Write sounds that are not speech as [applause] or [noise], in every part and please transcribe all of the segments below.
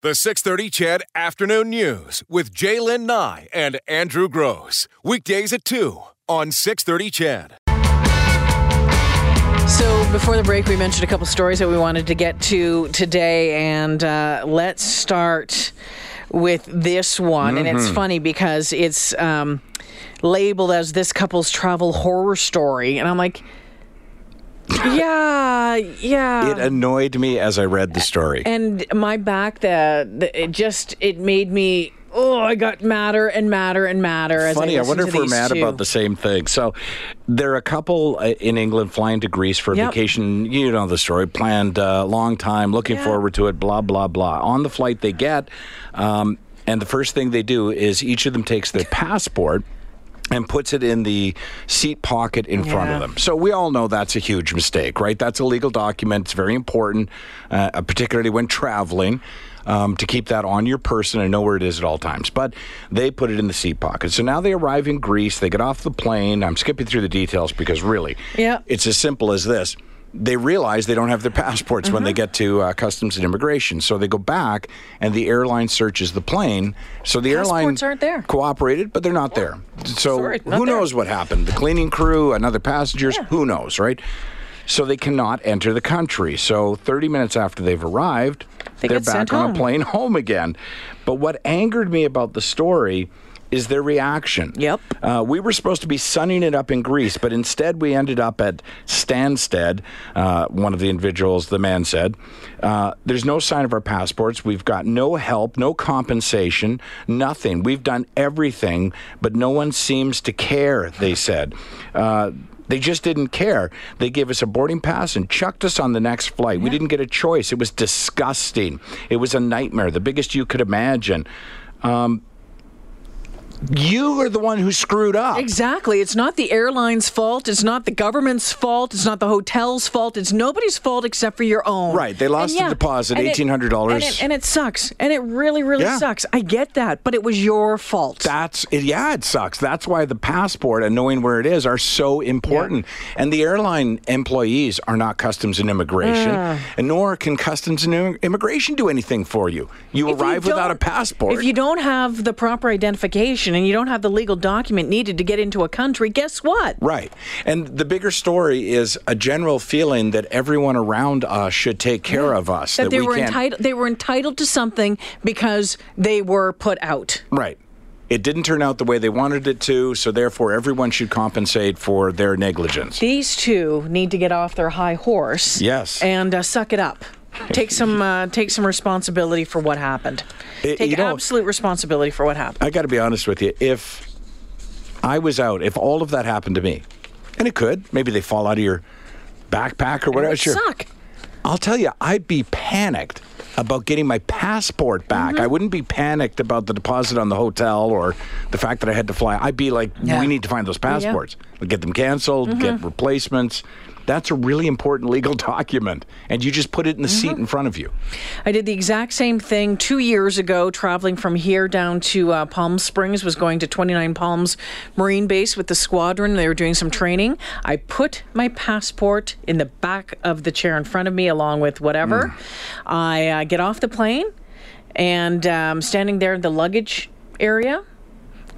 The 630 CHED Afternoon News with J'lyn Nye and Andrew Grose. Weekdays at 2 on 630 CHED. So before the break, we mentioned a couple stories that we wanted to get to today, and uh, let's start with this one. Mm-hmm. And it's funny because it's um, labeled as this couple's travel horror story, and I'm like [laughs] yeah, yeah. It annoyed me as I read the story. And my back, the, the it just it made me oh, I got madder and madder and madder. Funny, I, I wonder if we're mad two. about the same thing. So, there are a couple uh, in England flying to Greece for a yep. vacation. You know the story. Planned a uh, long time, looking yeah. forward to it. Blah blah blah. On the flight, they get, um, and the first thing they do is each of them takes their [laughs] passport and puts it in the seat pocket in yeah. front of them. So we all know that's a huge mistake, right? That's a legal document. It's very important, uh, particularly when traveling. Um, to keep that on your person and know where it is at all times. But they put it in the seat pocket. So now they arrive in Greece. They get off the plane. I'm skipping through the details because really, yeah. it's as simple as this they realize they don't have their passports mm-hmm. when they mm-hmm. get to uh, customs and immigration. So they go back, and the airline searches the plane. So the passports airline aren't there. cooperated, but they're not there. So Sorry, not who there. knows what happened? The cleaning crew, another passengers, yeah. who knows, right? So they cannot enter the country. So 30 minutes after they've arrived, they are back on home. a plane [laughs] home again. But what angered me about the story is their reaction. Yep. Uh, we were supposed to be sunning it up in Greece, but instead we ended up at Stansted. Uh, one of the individuals, the man said, uh, "There's no sign of our passports. We've got no help, no compensation, nothing. We've done everything, but no one seems to care." They said. Uh, they just didn't care. They gave us a boarding pass and chucked us on the next flight. Yeah. We didn't get a choice. It was disgusting. It was a nightmare, the biggest you could imagine. Um, you are the one who screwed up. Exactly. It's not the airline's fault. It's not the government's fault. It's not the hotel's fault. It's nobody's fault except for your own. Right. They lost yeah, the deposit, eighteen hundred dollars, and, and, it sucks. And it really, really yeah. sucks. I get that, but it was your fault. That's it. yeah. It sucks. That's why the passport and knowing where it is are so important. Yeah. And the airline employees are not customs and immigration, uh. and nor can customs and immigration do anything for you. You if arrive you without a passport. If you don't have the proper identification and you don't have the legal document needed to get into a country, guess what? Right. And the bigger story is a general feeling that everyone around us should take care of us. That, that they we were entitled they were entitled to something because they were put out. Right. It didn't turn out the way they wanted it to, so therefore everyone should compensate for their negligence. These two need to get off their high horse. Yes. And uh, suck it up take some uh, take some responsibility for what happened. It, take absolute responsibility for what happened. I got to be honest with you. If I was out, if all of that happened to me, and it could, maybe they fall out of your backpack or whatever. Sure. Suck. I'll tell you, I'd be panicked about getting my passport back. Mm-hmm. I wouldn't be panicked about the deposit on the hotel or the fact that I had to fly. I'd be like, yeah. we need to find those passports. Yeah. Get them canceled, mm-hmm. get replacements. That's a really important legal [laughs] document, and you just put it in the mm-hmm. seat in front of you. I did the exact same thing two years ago, traveling from here down to uh, Palm Springs. Was going to 29 Palms Marine Base with the squadron. They were doing some training. I put my passport in the back of the chair in front of me, along with whatever. Mm. I uh, get off the plane, and um, standing there in the luggage area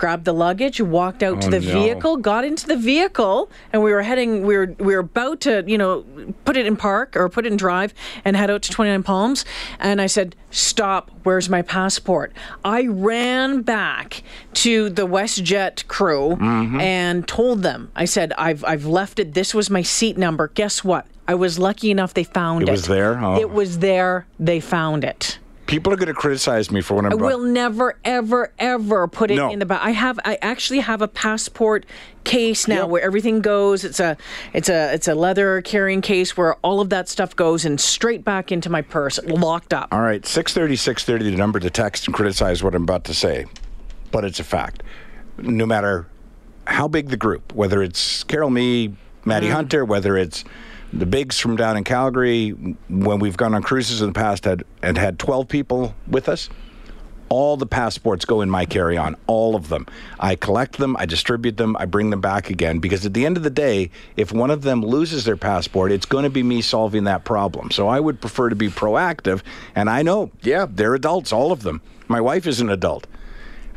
grabbed the luggage, walked out oh, to the no. vehicle, got into the vehicle, and we were heading. We were we were about to you know put it in park or put it in drive and head out to 29 Palms. And I said, "Stop! Where's my passport?" I ran back to the WestJet crew mm-hmm. and told them. I said, "I've I've left it. This was my seat number. Guess what?" I was lucky enough they found it. It was there? Oh. It was there. They found it. People are going to criticize me for what I'm. I will never, ever, ever put it no. in the back. I have, I actually have a passport case now yep. where everything goes. It's a, it's a, it's a leather carrying case where all of that stuff goes and straight back into my purse, locked up. All right, six thirty, six thirty. The number to text and criticize what I'm about to say, but it's a fact. No matter how big the group, whether it's Carol, me, Maddie mm. Hunter, whether it's the bigs from down in Calgary, when we've gone on cruises in the past, had and had 12 people with us. All the passports go in my carry on, all of them. I collect them, I distribute them, I bring them back again because at the end of the day, if one of them loses their passport, it's going to be me solving that problem. So I would prefer to be proactive. And I know, yeah, they're adults, all of them. My wife is an adult,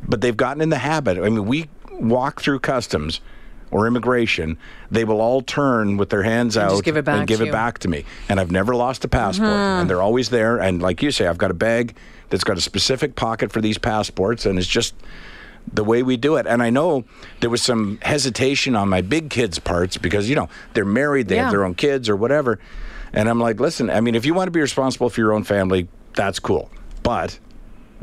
but they've gotten in the habit. I mean, we walk through customs or immigration, they will all turn with their hands And out give and give it back to me. And I've never lost a passport, and they're always there. And like you say, I've got a bag that's got a specific pocket for these passports, and it's just the way we do it. And I know there was some hesitation on my big kids' parts because you know they're married, they Yeah. have their own kids or whatever. And I'm like, listen, I mean, if you want to be responsible for your own family, that's cool, but.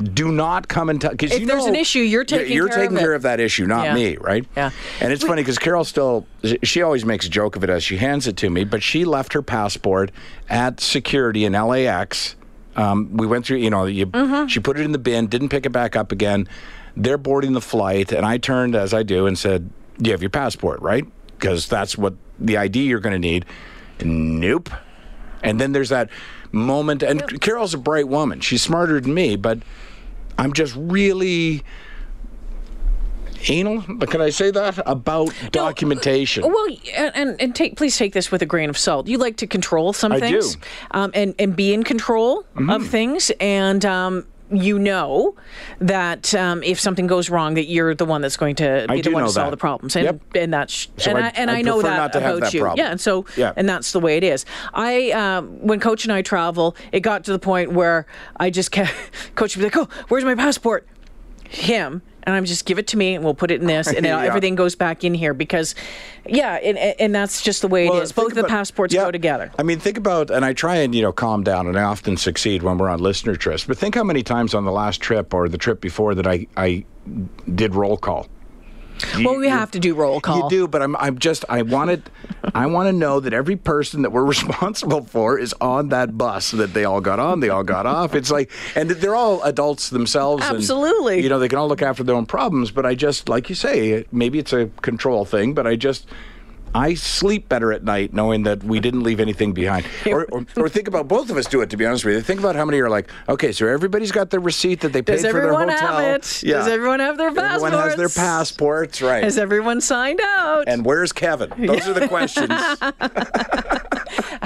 Do not come and tell because If you there's know an issue, you're taking you're care of taking it. care of that issue, not Yeah. me, right? Yeah. And it's funny because Carol still, she always makes a joke of it as she hands it to me, but she left her passport at security in LAX. Um, we went through, you know, you, Mm-hmm. she put it in the bin, didn't pick it back up again. They're boarding the flight, and I turned as I do and said, "Do you have your passport, right? Because that's what the ID you're going to need." Nope. And then there's that moment, and Carol's a bright woman. She's smarter than me, but I'm just really anal. But can I say that about documentation? Well, and, and, take please take this with a grain of salt. You like to control some I things, do. Mm-hmm. Um, and and be in control of things, and um, you know that um, if something goes wrong, that you're the one that's going to be the one to solve that. the problems, and Yep. and that's So and I- I, and I I know that not to have about that you. problem. Yeah, and so Yeah. and that's the way it is. I um, when Coach and I travel, it got to the point where I just kept [laughs] Coach would be like, "Oh, where's my passport?" Him and I'm just give it to me and we'll put it in this and [laughs] Yeah. everything goes back in here because yeah and, and that's just the way Well, it is both the passports yeah, go together I mean, think about, and I try and you know calm down, and I often succeed when we're on listener trips. But think how many times on the last trip or the trip before that I I did roll call. You- well we you- have to do roll call You do, but I'm I'm just I wanted I want to know that every person that we're [laughs] responsible for is on that bus that they all got on, they all got off. It's like and they're all adults themselves and, Absolutely. you know, they can all look after their own problems, but I just like you say, maybe it's a control thing, but I just I sleep better at night knowing that we didn't leave anything behind. [laughs] Or, or, or think about both of us do it, to be honest with you. Think about how many are like, okay, so everybody's got their receipt that they paid for their hotel. Does everyone have it Yeah. does everyone have their passports Everyone has their passports, right. has everyone signed out And where's Kevin? Those are the [laughs] questions. [laughs]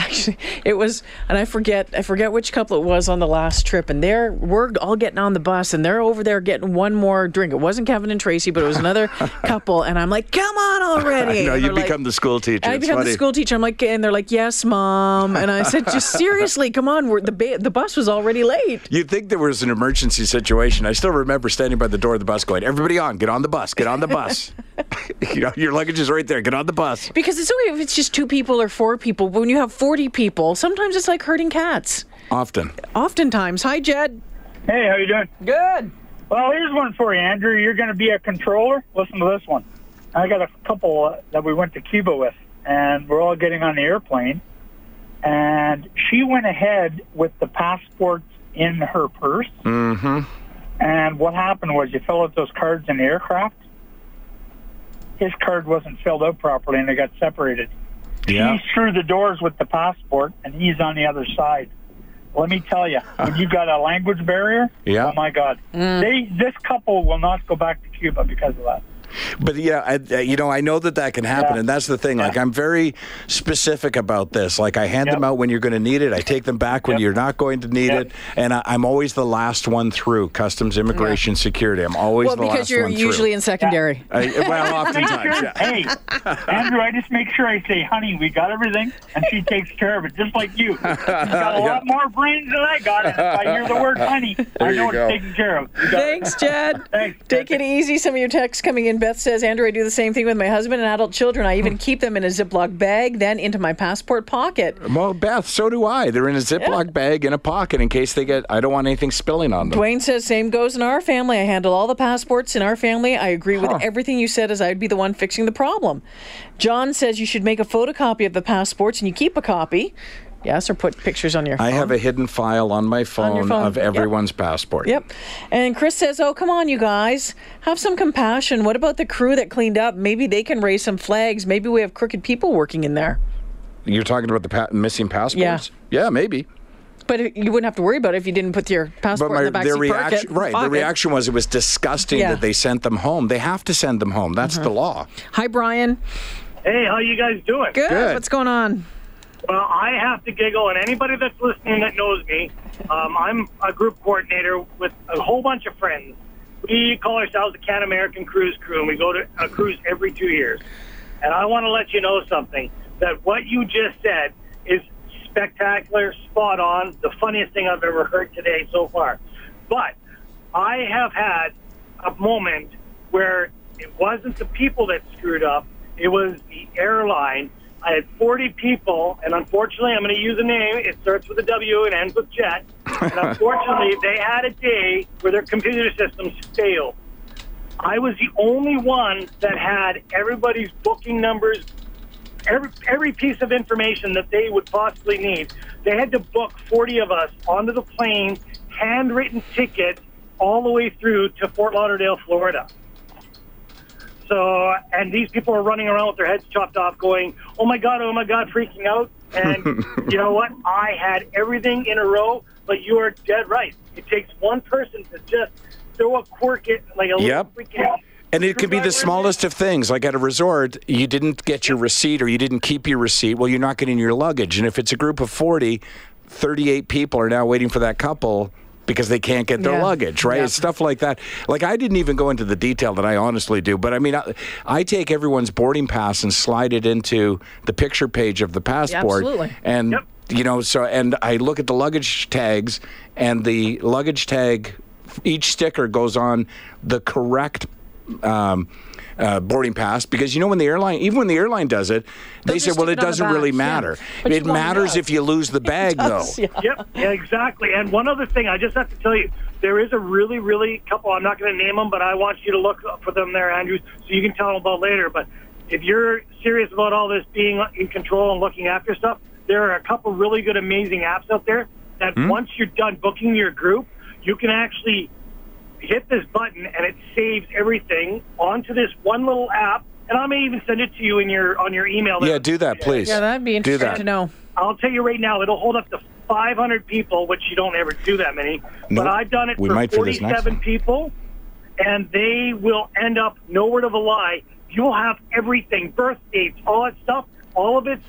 actually [laughs] it was and I forget I forget which couple it was on the last trip and they're we're all getting on the bus and they're over there getting one more drink it wasn't Kevin and Tracy but it was another [laughs] couple and I'm like come on already no you like- become the school teacher. I become funny. the school teacher. I'm like, and they're like, "Yes, mom." And I said, "Just [laughs] seriously, come on. We're, the ba- the bus was already late." You'd think there was an emergency situation. I still remember standing by the door of the bus going, Everybody on, get on the bus, get on the bus. you know, your luggage is right there, get on the bus. Because it's okay if it's just two people or four people. But when you have 40 people, sometimes it's like herding cats. Often. Oftentimes. Hi, Jed. Hey, how you doing? Good. Well, here's one for you, Andrew. You're going to be a controller. Listen to this one. I got a couple uh, that we went to Cuba with, and we're all getting on the airplane. And she went ahead with the passports in her purse. Mm-hmm. And what happened was you fill out those cards in the aircraft. His card wasn't filled out properly, and they got separated. Yeah. She's through the doors with the passport, and he's on the other side. Let me tell you, when uh. you've got a language barrier, Yeah. oh my God, mm. they this couple will not go back to Cuba because of that. But yeah, I, uh, you know, I know that that can happen, Yeah. and that's the thing. Like, I'm very specific about this. Like, I hand Yep. them out when you're going to need it. I take them back when Yep. you're not going to need Yep. it, and I, I'm always the last one through customs, immigration, security. I'm always Well, the because you're usually in secondary. I, well, Make oftentimes, sure, yeah. hey, Andrew, I just make sure I say, honey, we got everything, and she takes care of it, just like you. [laughs] She's got a Yeah. lot more brains than I got, and if I hear the word honey, I you know go. it's taken care of. You got it. Thanks, Jed. Thanks. Take it easy. Some of your texts coming in. Beth says, Andrew, I do the same thing with my husband and adult children. I even hmm. keep them in a Ziploc bag, then into my passport pocket. Well, Beth, so do I. They're in a Ziploc bag in a pocket in case they get. I don't want anything spilling on them. Dwayne says, same goes in our family. I handle all the passports in our family. I agree with everything you said as I'd be the one fixing the problem. John says you should make a photocopy of the passports and you keep a copy. Yes, or put pictures on your phone. I have a hidden file on my phone, phone, of yep. everyone's passport. Yep. And Chris says, Oh, come on, you guys. Have some compassion. What about the crew that cleaned up? Maybe they can raise some flags. Maybe we have crooked people working in there. You're talking about the pa- missing passports? Yeah. yeah, maybe. But you wouldn't have to worry about it if you didn't put your passport But my, in the back their seat reaction, pocket. right? The pocket. reaction was it was disgusting Yeah. that they sent them home. They have to send them home. That's mm-hmm. the law. Hi, Brian. Hey, how you guys doing? Good. Good. What's going on? Well, I have to giggle, and anybody that's listening that knows me, um, I'm a group coordinator with a whole bunch of friends. We call ourselves the Can American Cruise Crew, and we go to a cruise every two years. And I want to let you know something that what you just said is spectacular, spot on, the funniest thing I've ever heard today so far. But I have had a moment where it wasn't the people that screwed up, it was the airline. I had 40 people, and unfortunately, I'm going to use a name. It starts with a W and ends with Jet. And [laughs] unfortunately, they had a day where their computer systems failed. I was the only one that had everybody's booking numbers, every every piece of information that they would possibly need. They had to book 40 of us onto the plane, handwritten tickets, all the way through to Fort Lauderdale, Florida. So, and these people are running around with their heads chopped off, going, "Oh my god, oh my god," freaking out. And [laughs] you know what? I had everything in a row, but you are dead right. It takes one person to just throw a quirk in, like a Yep. little freaking. And it could be the smallest of things. Like at a resort, you didn't get your receipt or you didn't keep your receipt. Well, you're not getting your luggage. And if it's a group of 40, 38 people are now waiting for that couple because they can't get their Yeah. luggage, right? Yeah. It's stuff like that. Like I didn't even go into the detail that I honestly do, but I mean, I, I take everyone's boarding pass and slide it into the picture page of the passport. absolutely. And Yep. you know, so and I look at the luggage tags, and the luggage tag, each sticker goes on the correct. Um, uh, boarding pass because you know when the airline even when the airline does it they They'll say well it it on the doesn't really back, yeah. matter it matters if you lose the [laughs] bag though Yeah. Yep, yeah, exactly. And one other thing, I just have to tell you, there is a really, really couple. I'm not going to name them, but I want you to look for them there, Andrew, so you can tell them about later. But if you're serious about all this being in control and looking after stuff, there are a couple really good, amazing apps out there that once you're done booking your group, you can actually hit this button and it saves everything onto this one little app. And I may even send it to you in your on your email. yeah do that please Yeah, that'd be do interesting that to know. I'll tell you right now, it'll hold up to 500 people, which you don't ever do that many. No, but I've done it we for might for 47 one. people, and they will end up, no word of a lie, you'll have everything, birth dates, all that stuff, all of it's,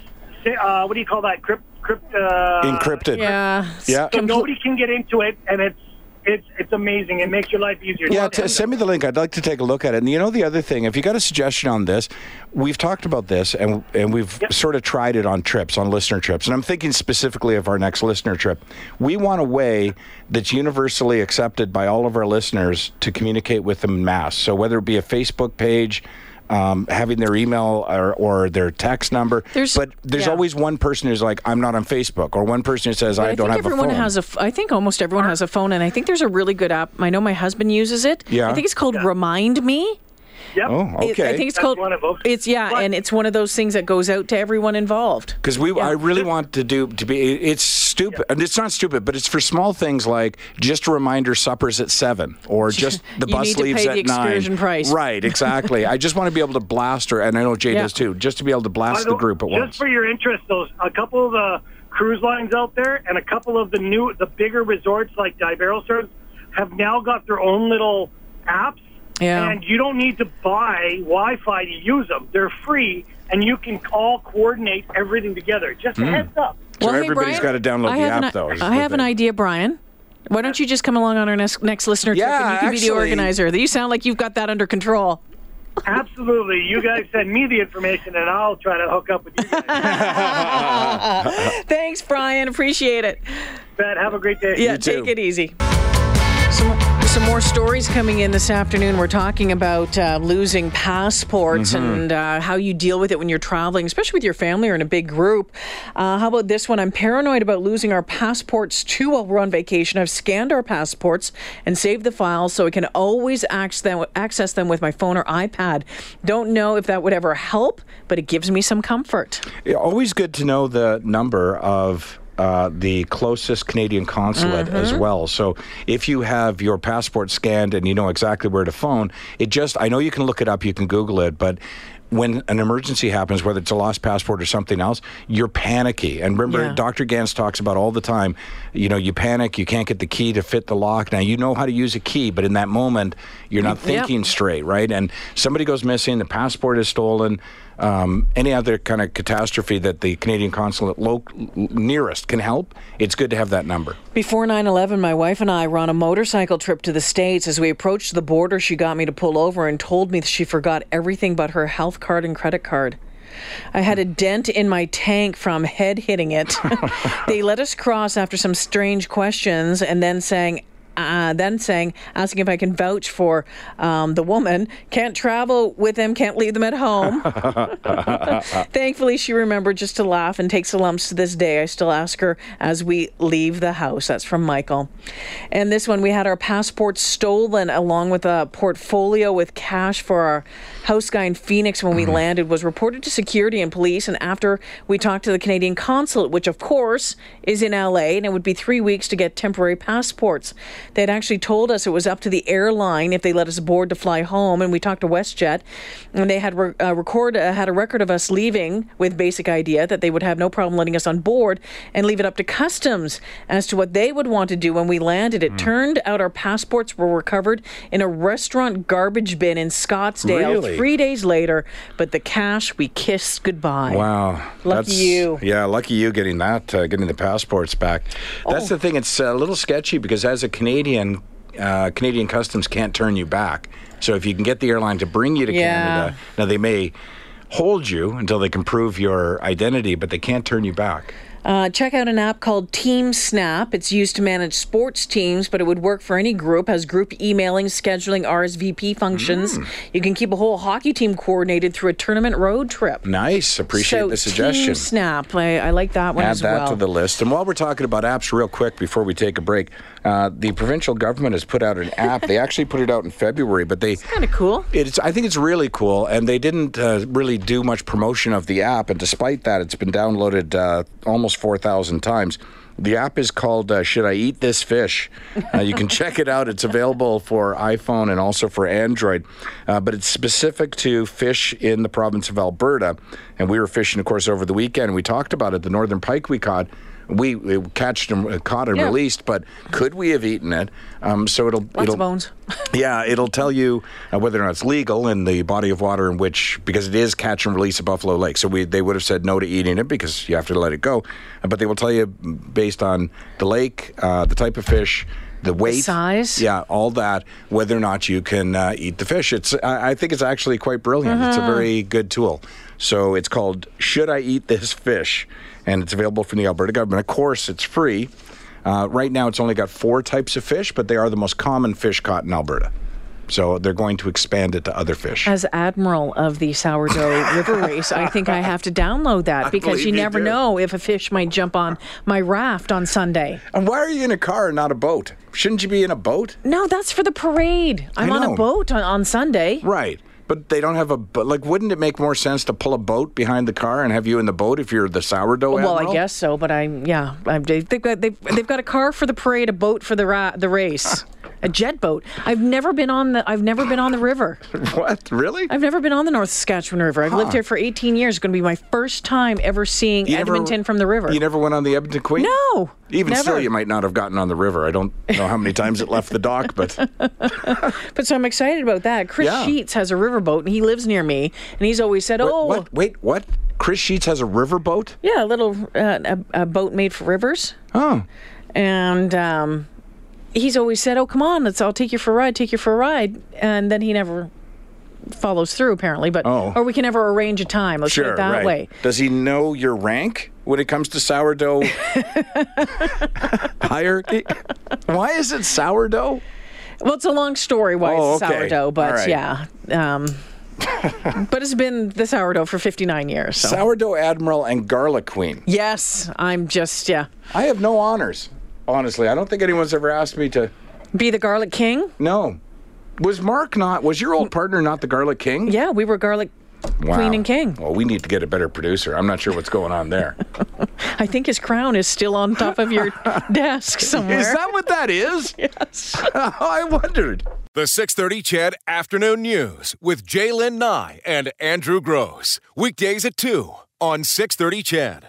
uh, what do you call that, crypt, crypt, uh, encrypted Yeah. Yeah. So nobody can get into it, and it's, it's, it's amazing. It makes your life easier. Yeah, t- send me the link. I'd like to take a look at it. And you know, the other thing, if you got a suggestion on this, we've talked about this and and we've Yep. sort of tried it on trips, on listener trips. And I'm thinking specifically of our next listener trip. We want a way that's universally accepted by all of our listeners to communicate with them in mass. So whether it be a Facebook page. Um, having their email or, or their text number, There's- but there's yeah. always one person who's like, "I'm not on Facebook," or one person who says, But "I, don't think have a phone." has a. f- I think almost everyone has a phone, and I think there's a really good app. I know my husband uses it. Yeah. I think it's called Remind Me. Yep. oh, It- okay. I think it's That's called. one of those. It's yeah, But- and it's one of those things that goes out to everyone involved. Because we, I really want to do to be. It's stupid, and it's not stupid, but it's for small things like just a reminder: suppers at seven, or [laughs] just the You bus need to leaves pay at the excursion nine. price. Right, exactly. [laughs] I just want to be able to blast her, and I know Jay Yeah. does too. Just to be able to blast the the- group at just once. for your interest, those a couple of the cruise lines out there and a couple of the new, the bigger resorts like Iberostar have now got their own little apps. Yeah. And you don't need to buy Wi-Fi to use them; they're free, and you can all coordinate everything together. Just a heads up. So hey, everybody's Brian, gotta download I the app, an, though, I have an idea, Brian. Why don't you just come along on our next next listener trip Yeah, and you can be the organizer? You sound like you've got that under control. Absolutely, you guys send me the information, and I'll try to hook up with you guys. [laughs] Thanks, Brian. Appreciate it. Bet. Have a great day. Yeah, You too. take it easy. Some, more stories coming in this afternoon. We're talking about uh, losing passports Mm-hmm. and uh, how you deal with it when you're traveling, especially with your family or in a big group. Uh, how about this one? I'm paranoid about losing our passports too while we're on vacation. I've scanned our passports and saved the files so I can always access them, access them with my phone or iPad. Don't know if that would ever help, but it gives me some comfort. Yeah, always good to know the number of uh, the closest Canadian consulate as Mm-hmm. well. So if you have your passport scanned and you know exactly where to phone, it just, I know you can look it up, you can Google it, but when an emergency happens, whether it's a lost passport or something else, you're panicky. And remember, Yeah. Dr. Gans talks about all the time, you know, you panic, you can't get the key to fit the lock. Now, you know how to use a key, but in that moment, you're not Yep. thinking straight, right? And somebody goes missing, the passport is stolen, um, any other kind of catastrophe that the Canadian consulate lo- nearest can help, it's good to have that number. Before 9 11, my wife and I were on a motorcycle trip to the States. As we approached the border, she got me to pull over and told me that she forgot everything but her health card and credit card. I had a dent in my tank from head hitting it. [laughs] they let us cross after some strange questions and then saying, uh, then saying, asking if I can vouch for um, the woman. Can't travel with them, can't leave them at home. [laughs] Thankfully, she remembered just to laugh and takes the lumps to this day. I still ask her as we leave the house. That's from Michael. And this one, we had our passports stolen along with a portfolio with cash for our house guy in Phoenix when we landed, was reported to security and police. And after we talked to the Canadian consulate, which of course is in LA, and it would be three weeks to get temporary passports. They had actually told us it was up to the airline if they let us board to fly home. And we talked to WestJet, and they had re- uh, record uh, had a record of us leaving with basic idea that they would have no problem letting us on board and leave it up to customs as to what they would want to do when we landed. It turned out our passports were recovered in a restaurant garbage bin in Scottsdale Really? Three days later, but the cash we kissed goodbye. Wow, Lucky you. Yeah, lucky you getting that, uh, getting the passports back. That's Oh. the thing. It's a little sketchy because as a Canadian, uh, Canadian customs can't turn you back. So if you can get the airline to bring you to Yeah. Canada, now they may hold you until they can prove your identity, but they can't turn you back. Uh, check out an app called TeamSnap. It's used to manage sports teams, but it would work for any group. Has group emailing, scheduling, RSVP functions. Mm. You can keep a whole hockey team coordinated through a tournament road trip. Nice. Appreciate so the suggestion. Team Snap. I, I like that one Add as that well. to the list. And while we're talking about apps, real quick before we take a break, uh, the provincial government has put out an app. they actually put it out in February, but they kind of cool. It's. I think it's really cool, and they didn't uh, really do much promotion of the app. And despite that, it's been downloaded uh, almost four thousand times. The app is called uh, "Should I Eat This Fish?" Uh, you can [laughs] check it out. It's available for iPhone and also for Android, uh, but it's specific to fish in the province of Alberta. And we were fishing, of course, over the weekend. We talked about it. The northern pike we caught. We, we catched and uh, caught and Yeah. released, but could we have eaten it? Um, so it'll Lots it'll of bones. [laughs] yeah, it'll tell you uh, whether or not it's legal in the body of water in which, because it is catch and release at Buffalo Lake. So we, they would have said no to eating it because you have to let it go. Uh, But they will tell you based on the lake, uh, the type of fish, the weight, size? yeah, all that, whether or not you can uh, eat the fish. It's, I, I think it's actually quite brilliant. It's a Mm-hmm. very good tool. So it's called "Should I Eat This Fish?" And it's available from the Alberta government. Of course, it's free. Uh, right now, it's only got four types of fish, but they are the most common fish caught in Alberta. So they're going to expand it to other fish. As admiral of the sourdough [laughs] river race, I think I have to download that because you you never do. know if a fish might jump on my raft on Sunday. and why are you in a car and not a boat? Shouldn't you be in a boat? No, that's for the parade. I'm on a boat on, on Sunday. Right. But they don't have a but like wouldn't it make more sense to pull a boat behind the car and have you in the boat if you're the sourdough Well, I guess so, but I'm yeah, I, they've got they've, they've got a car for the parade, a boat for the ra- the race, a jet boat. I've never been on the I've never been on the river. [laughs] What? Really? I've never been on the North Saskatchewan River. I've lived here for 18 years. It's going to be my first time ever seeing You never- Edmonton from the river. You never went on the Edmonton Queen? no, Even never. still, you might not have gotten on the river. I don't know how many times it left the dock, but [laughs] But so I'm excited about that. Chris Yeah. Sheets has a riverboat, and he lives near me, and he's always said, "Oh, what? Wait, what? Chris Sheets has a river boat. yeah, a little uh, a, a boat made for rivers." Oh, and um, he's always said, "Oh, come on, let's. I'll take you for a ride. Take you for a ride." And then he never follows through, apparently. But Oh. or we can never arrange a time. Let's put sure. it that right. way. Does he know your rank when it comes to sourdough [laughs] hierarchy? Why is it sourdough? Well, it's a long story why Oh, it's okay. sourdough, but right. yeah. Um, [laughs] but it's been the sourdough for 59 years. So. Sourdough Admiral and Garlic Queen. yes, I'm just yeah. I have no honors. Honestly, I don't think anyone's ever asked me to. Be the garlic king? No. Was Mark not? Was your old partner not the Garlic King? Yeah, we were garlic Wow. Queen and King. Well, we need to get a better producer. I'm not sure what's going on there. [laughs] I think his crown is still on top of your [laughs] desk somewhere. Is that what that is? [laughs] yes. I wondered. The 630 CHED Afternoon News with J'lyn Nye and Andrew Grose. Weekdays at 2 on 630 CHED.